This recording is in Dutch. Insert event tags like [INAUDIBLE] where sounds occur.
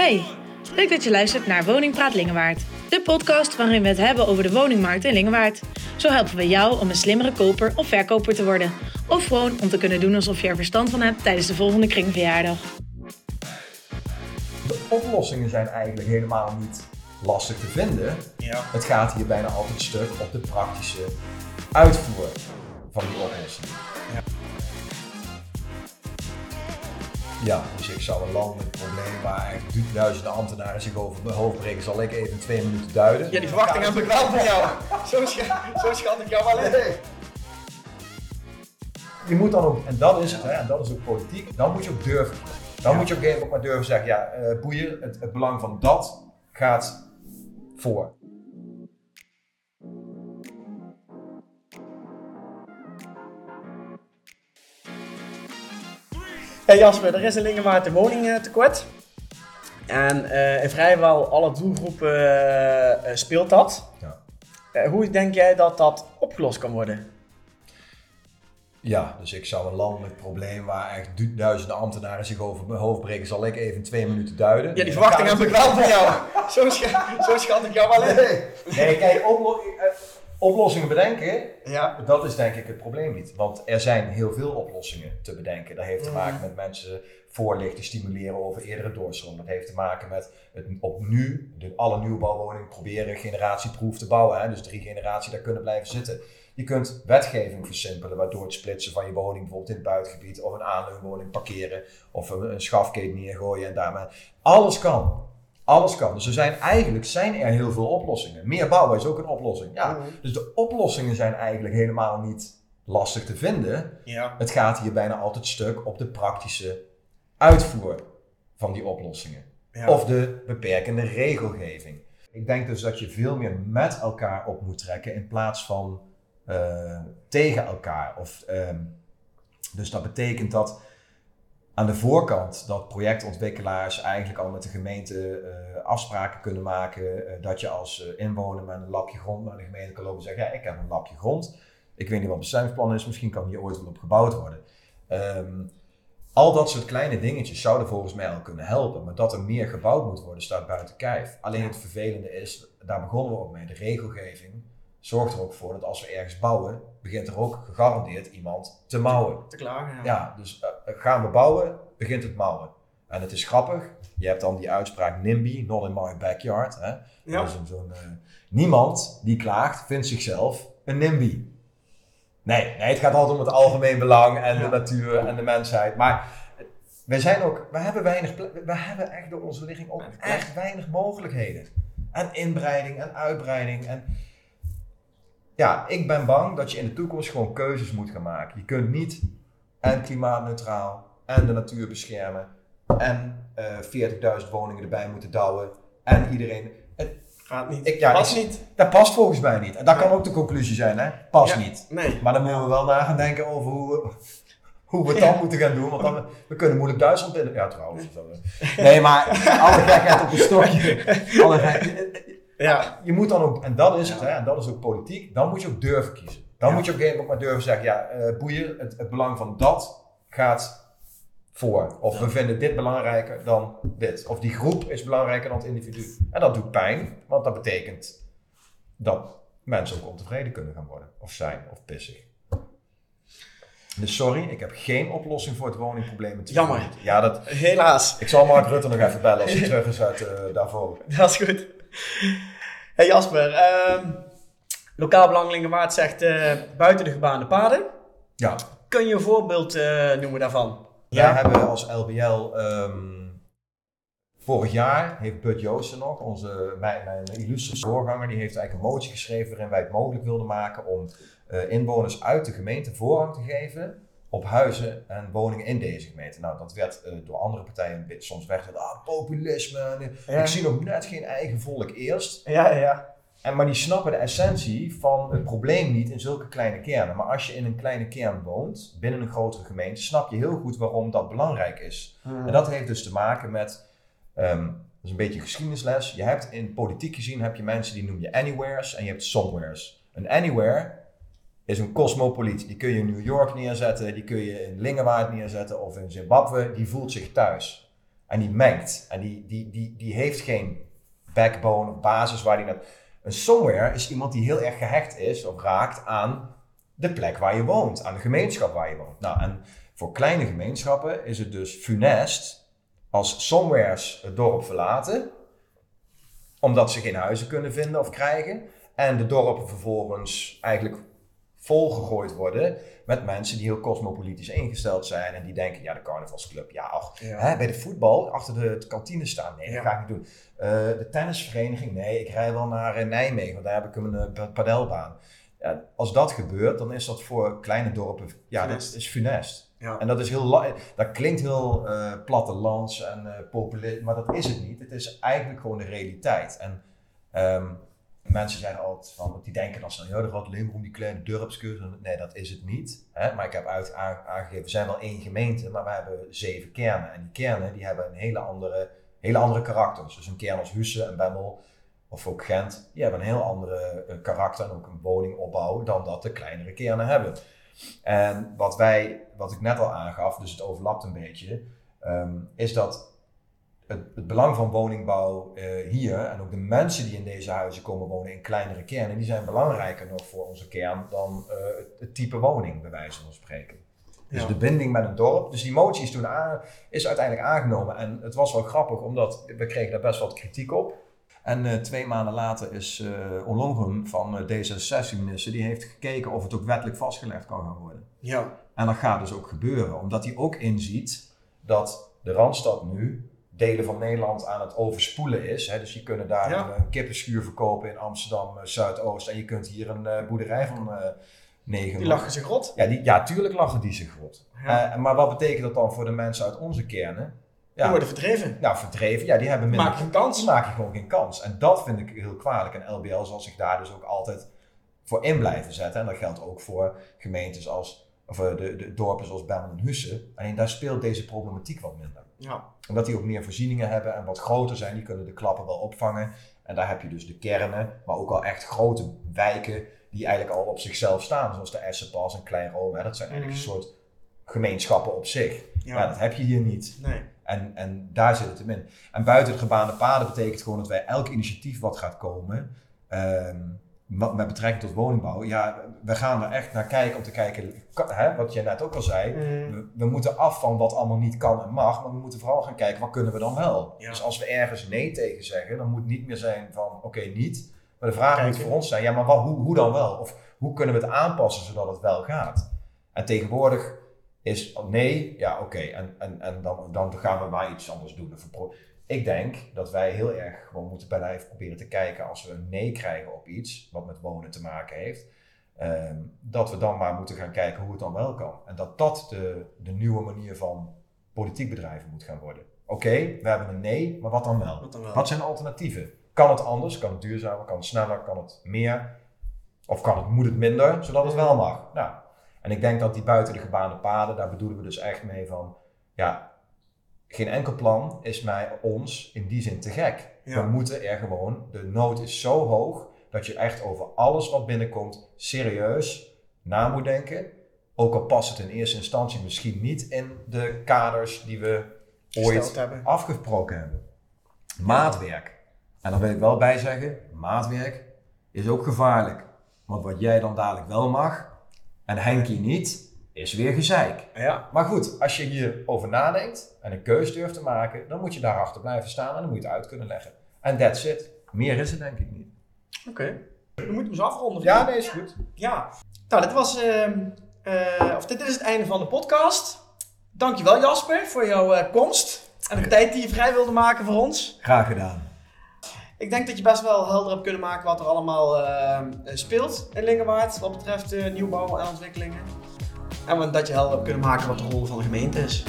Hey, leuk dat je luistert naar Woningpraat Lingewaard. De podcast waarin we het hebben over de woningmarkt in Lingewaard. Zo helpen we jou om een slimmere koper of verkoper te worden. Of gewoon om te kunnen doen alsof je er verstand van hebt tijdens de volgende kringverjaardag. De oplossingen zijn eigenlijk helemaal niet lastig te vinden. Ja. Het gaat hier bijna altijd stuk op de praktische uitvoer van die oplossingen. Ja. Ja, dus ik zou een landelijk probleem waar du- duizenden ambtenaren zich over mijn hoofd breken, zal ik even twee minuten duiden. Ja, die verwachting heb ik wel van jou. [LAUGHS] Zo, scha zo schat ik jou wel in. Je moet dan ook, en dat is het, hè, en dat is ook politiek, dan moet je ook durven. Dan Ja. moet je op een gegeven moment maar durven zeggen, ja, eh boeien, het, het belang van dat gaat voor. Hey Jasper, er is in Lingewaard een woningtekort. En eh, in vrijwel alle doelgroepen eh, eh, speelt dat. Ja. Eh, hoe denk jij dat dat opgelost kan worden? Ja, dus ik zou een landelijk probleem waar echt du- duizenden ambtenaren zich over mijn hoofd breken, zal ik even twee minuten duiden. Ja, die verwachting heb ik wel van jou. Zo, scha zo schat ik jou wel in. Nee, kijk, eh, oplossingen bedenken, Ja. dat is denk ik het probleem niet. Want er zijn heel veel oplossingen te bedenken. Dat heeft te maken met mensen voorlichten, stimuleren over eerdere doorstroom. Dat heeft te maken met het op nu, de, alle nieuwbouwwoningen proberen generatieproef te bouwen. Hè? Dus drie generaties daar kunnen blijven zitten. Je kunt wetgeving versimpelen, waardoor het splitsen van je woning bijvoorbeeld in het buitengebied of een aanleunwoning parkeren of een, een schafkeet neergooien en daarmee. Alles kan. Alles kan. Dus er zijn eigenlijk zijn er heel veel oplossingen. Meer bouwen is ook een oplossing. Ja, Mhm. dus de oplossingen zijn eigenlijk helemaal niet lastig te vinden. Ja. Het gaat hier bijna altijd stuk op de praktische uitvoer van die oplossingen. Ja. Of de beperkende regelgeving. Ik denk dus dat je veel meer met elkaar op moet trekken in plaats van eh, tegen elkaar. Of, ehm, dus dat betekent dat aan de voorkant dat projectontwikkelaars eigenlijk al met de gemeente eh, afspraken kunnen maken. eh, dat je als eh, inwoner met een lapje grond naar de gemeente kan lopen en zeggen: ja, ik heb een lapje grond. Ik weet niet wat het bestemmingsplan is, misschien kan hier ooit wel op gebouwd worden. Ehm, al dat soort kleine dingetjes zouden volgens mij al kunnen helpen. Maar dat er meer gebouwd moet worden, staat buiten kijf. Alleen het vervelende is, daar begonnen we ook mee, de regelgeving zorgt er ook voor dat als we ergens bouwen, begint er ook gegarandeerd iemand te mouwen. Te klagen, ja. Ja, dus eh, gaan we bouwen, begint het mouwen. En het is grappig, je hebt dan die uitspraak NIMBY, not in my backyard. Hè? Ja. Een zo'n, eh, niemand die klaagt vindt zichzelf een NIMBY. Nee, nee, het gaat altijd om het algemeen belang en Ja. de natuur en de mensheid. Maar wij zijn ook, we hebben weinig, we hebben echt door onze ligging ook echt weinig mogelijkheden. En inbreiding en uitbreiding. En ja, ik ben bang dat je in de toekomst gewoon keuzes moet gaan maken. Je kunt niet en klimaatneutraal en de natuur beschermen en eh 40.000 woningen erbij moeten douwen en iedereen. Het, Gaat niet. Ik- ja, Past ik- niet. dat past volgens mij niet. En dat kan ook de conclusie zijn, hè? Past Ja. niet. Nee. Maar dan moeten we wel na gaan denken over hoe we, hoe we het dan moeten gaan doen. Want dan, we kunnen moeilijk Duitsland binnen. Ja, trouwens. Nee, maar alle gekheid op een stokje. [LAUGHS] Alle Ja. je moet dan ook, en dat is het, hè, en dat is ook politiek, dan moet je ook durven kiezen. Dan moet je op een gegeven moment ook maar durven zeggen, ja, eh, boeien, het, het belang van dat gaat voor. Of we vinden dit belangrijker dan dit. Of die groep is belangrijker dan het individu. En dat doet pijn, want dat betekent dat mensen ook ontevreden kunnen gaan worden. Of zijn, of pissig. Dus sorry, ik heb geen oplossing voor het woningprobleem. in Jammer. Ja, dat, Helaas. ik zal Mark Rutte nog even bellen als hij terug is uit eh daarvoor. [LAUGHS] Dat is goed. Hey Jasper, ehm, lokaal belang Lingewaard zegt eh, buiten de gebaande paden. Ja, Kun je een voorbeeld eh, noemen daarvan? Wij hebben als LBL ehm, vorig jaar heeft Bud Joosten nog, onze, mijn, mijn illustre voorganger, die heeft eigenlijk een motie geschreven waarin wij het mogelijk wilden maken om eh, inwoners uit de gemeente voorrang te geven op huizen en woningen in deze gemeente. Nou, dat werd eh, door andere partijen een beetje soms weggezet. Ah, populisme. eh, Ja. Ik zie nog net geen eigen volk eerst. Ja, ja. En, maar die snappen de essentie van het probleem niet in zulke kleine kernen. Maar als je in een kleine kern woont, binnen een grotere gemeente, snap je heel goed waarom dat belangrijk is. En dat heeft dus te maken met, ehm, dat is een beetje geschiedenisles. Je hebt in politiek gezien, heb je mensen die noem je anywheres en je hebt somewheres. Een anywhere is een cosmopoliet. Die kun je in New York neerzetten, die kun je in Lingewaard neerzetten of in Zimbabwe. Die voelt zich thuis. En die mengt. En die, die, die, die heeft geen backbone of basis waar die naar... Een somewhere is iemand die heel erg gehecht is of raakt aan de plek waar je woont. Aan de gemeenschap waar je woont. Nou, en voor kleine gemeenschappen is het dus funest als somewheres het dorp verlaten. Omdat ze geen huizen kunnen vinden of krijgen. En de dorpen vervolgens eigenlijk volgegooid worden met mensen die heel cosmopolitisch ingesteld zijn en die denken, ja, de carnavalsclub, ja, ach, Ja. Hè, bij de voetbal achter de, de kantine staan, nee, Ja. dat ga ik niet doen. Eh, de tennisvereniging, nee, ik rij wel naar eh, Nijmegen, want daar heb ik een uh, pa- padelbaan. Ja, als dat gebeurt, dan is dat voor kleine dorpen, ja, dat Funest. is funest. Ja. En dat is heel, dat klinkt heel eh plattelands en eh populist, maar dat is het niet. Het is eigenlijk gewoon de realiteit. En ehm, mensen zeggen altijd van, die denken dan zo, ja, dat gaat alleen om die kleine dorpskeurs. Nee, dat is het niet. Hè? Maar ik heb uit, aan- aangegeven, we zijn wel één gemeente, maar we hebben zeven kernen. En die kernen, die hebben een hele andere, hele andere karakters. Dus een kern als Husse en Bemmel, of ook Gent, die hebben een heel andere eh, karakter en ook een woningopbouw dan dat de kleinere kernen hebben. En wat wij, wat ik net al aangaf, dus het overlapt een beetje, ehm, is dat het, het belang van woningbouw eh, hier en ook de mensen die in deze huizen komen wonen in kleinere kernen, die zijn belangrijker nog voor onze kern dan eh, het, het type woning, bij wijze van spreken. Dus Ja. de binding met een dorp. Dus die motie is toen aan, is uiteindelijk aangenomen. En het was wel grappig, omdat we kregen daar best wat kritiek op. En eh, twee maanden later is Ollongren van eh, D66-minister, die heeft gekeken of het ook wettelijk vastgelegd kan gaan worden. Ja. En dat gaat dus ook gebeuren, omdat hij ook inziet dat de Randstad nu delen van Nederland aan het overspoelen is. Hè. Dus je kunnen daar Ja. een, een kippenschuur verkopen in Amsterdam eh, Zuidoost en je kunt hier een eh, boerderij van eh negen. Die lachen zich rot. Ja, die, ja, tuurlijk lachen die zich rot. Ja. Eh, maar wat betekent dat dan voor de mensen uit onze kernen? Die Ja, worden verdreven. nou, verdreven, ja, die hebben minder Maak je een kans. die maken gewoon geen kans. En dat vind ik heel kwalijk. En LBL zal zich daar dus ook altijd voor in blijven zetten. En dat geldt ook voor gemeentes als, of eh, de, de dorpen zoals Bemmel en Hussen. Alleen daar speelt deze problematiek wat minder. Ja. Omdat die ook meer voorzieningen hebben en wat groter zijn. Die kunnen de klappen wel opvangen. En daar heb je dus de kernen, maar ook al echt grote wijken die eigenlijk al op zichzelf staan. Zoals de Essenpas en Klein Rome. Dat zijn eigenlijk een soort gemeenschappen op zich. Ja. Ja, dat heb je hier niet. Nee. En, en daar zit het hem in. En buiten het gebaande paden betekent gewoon dat wij elk initiatief wat gaat komen, ehm, wat- met betrekking tot woningbouw, ja, we gaan er echt naar kijken om te kijken, hè, wat je net ook al zei, Mm. we, we moeten af van wat allemaal niet kan en mag, maar we moeten vooral gaan kijken, wat kunnen we dan wel? Ja. Dus als we ergens nee tegen zeggen, dan moet het niet meer zijn van, oké, niet. Maar de vraag moet voor ons zijn, ja, maar wat, hoe, hoe dan wel? Of hoe kunnen we het aanpassen zodat het wel gaat? En tegenwoordig is nee, ja oké, en, en, en dan, dan gaan we maar iets anders doen. Of ik denk dat wij heel erg gewoon moeten blijven proberen te kijken als we een nee krijgen op iets wat met wonen te maken heeft. ehm, dat we dan maar moeten gaan kijken hoe het dan wel kan. En dat dat de, de nieuwe manier van politiek bedrijven moet gaan worden. Oké, we hebben een nee, maar wat dan wel? Wat dan wel? Wat zijn de alternatieven? Kan het anders? Kan het duurzamer? Kan het sneller? Kan het meer? Of kan het, moet het minder, zodat het wel mag? Nou, en ik denk dat die buiten de gebaande paden, daar bedoelen we dus echt mee van, ja, geen enkel plan is mij ons in die zin te gek. Ja. We moeten er gewoon, de nood is zo hoog, dat je echt over alles wat binnenkomt serieus na moet denken. Ook al past het in eerste instantie misschien niet in de kaders die we ooit hebben. afgesproken hebben. Maatwerk. En dan wil ik wel bij zeggen, maatwerk is ook gevaarlijk. Want wat jij dan dadelijk wel mag en Henkie niet, is weer gezeik. Ja. Maar goed, als je hierover nadenkt en een keus durft te maken, dan moet je daarachter blijven staan en dan moet je het uit kunnen leggen. En that's it. Meer is het denk ik niet. Oké. We moeten eens afronden. Ja, nee, is goed. Ja. Nou, dit was, ehm, eh, of dit is het einde van de podcast. Dankjewel Jasper voor jouw eh, komst en de tijd die je vrij wilde maken voor ons. Graag gedaan. Ik denk dat je best wel helder hebt kunnen maken wat er allemaal ehm, eh, speelt in Lingewaard wat betreft eh, nieuwbouw en ontwikkelingen. En dat je helder hebt kunnen maken wat de rol van de gemeente is.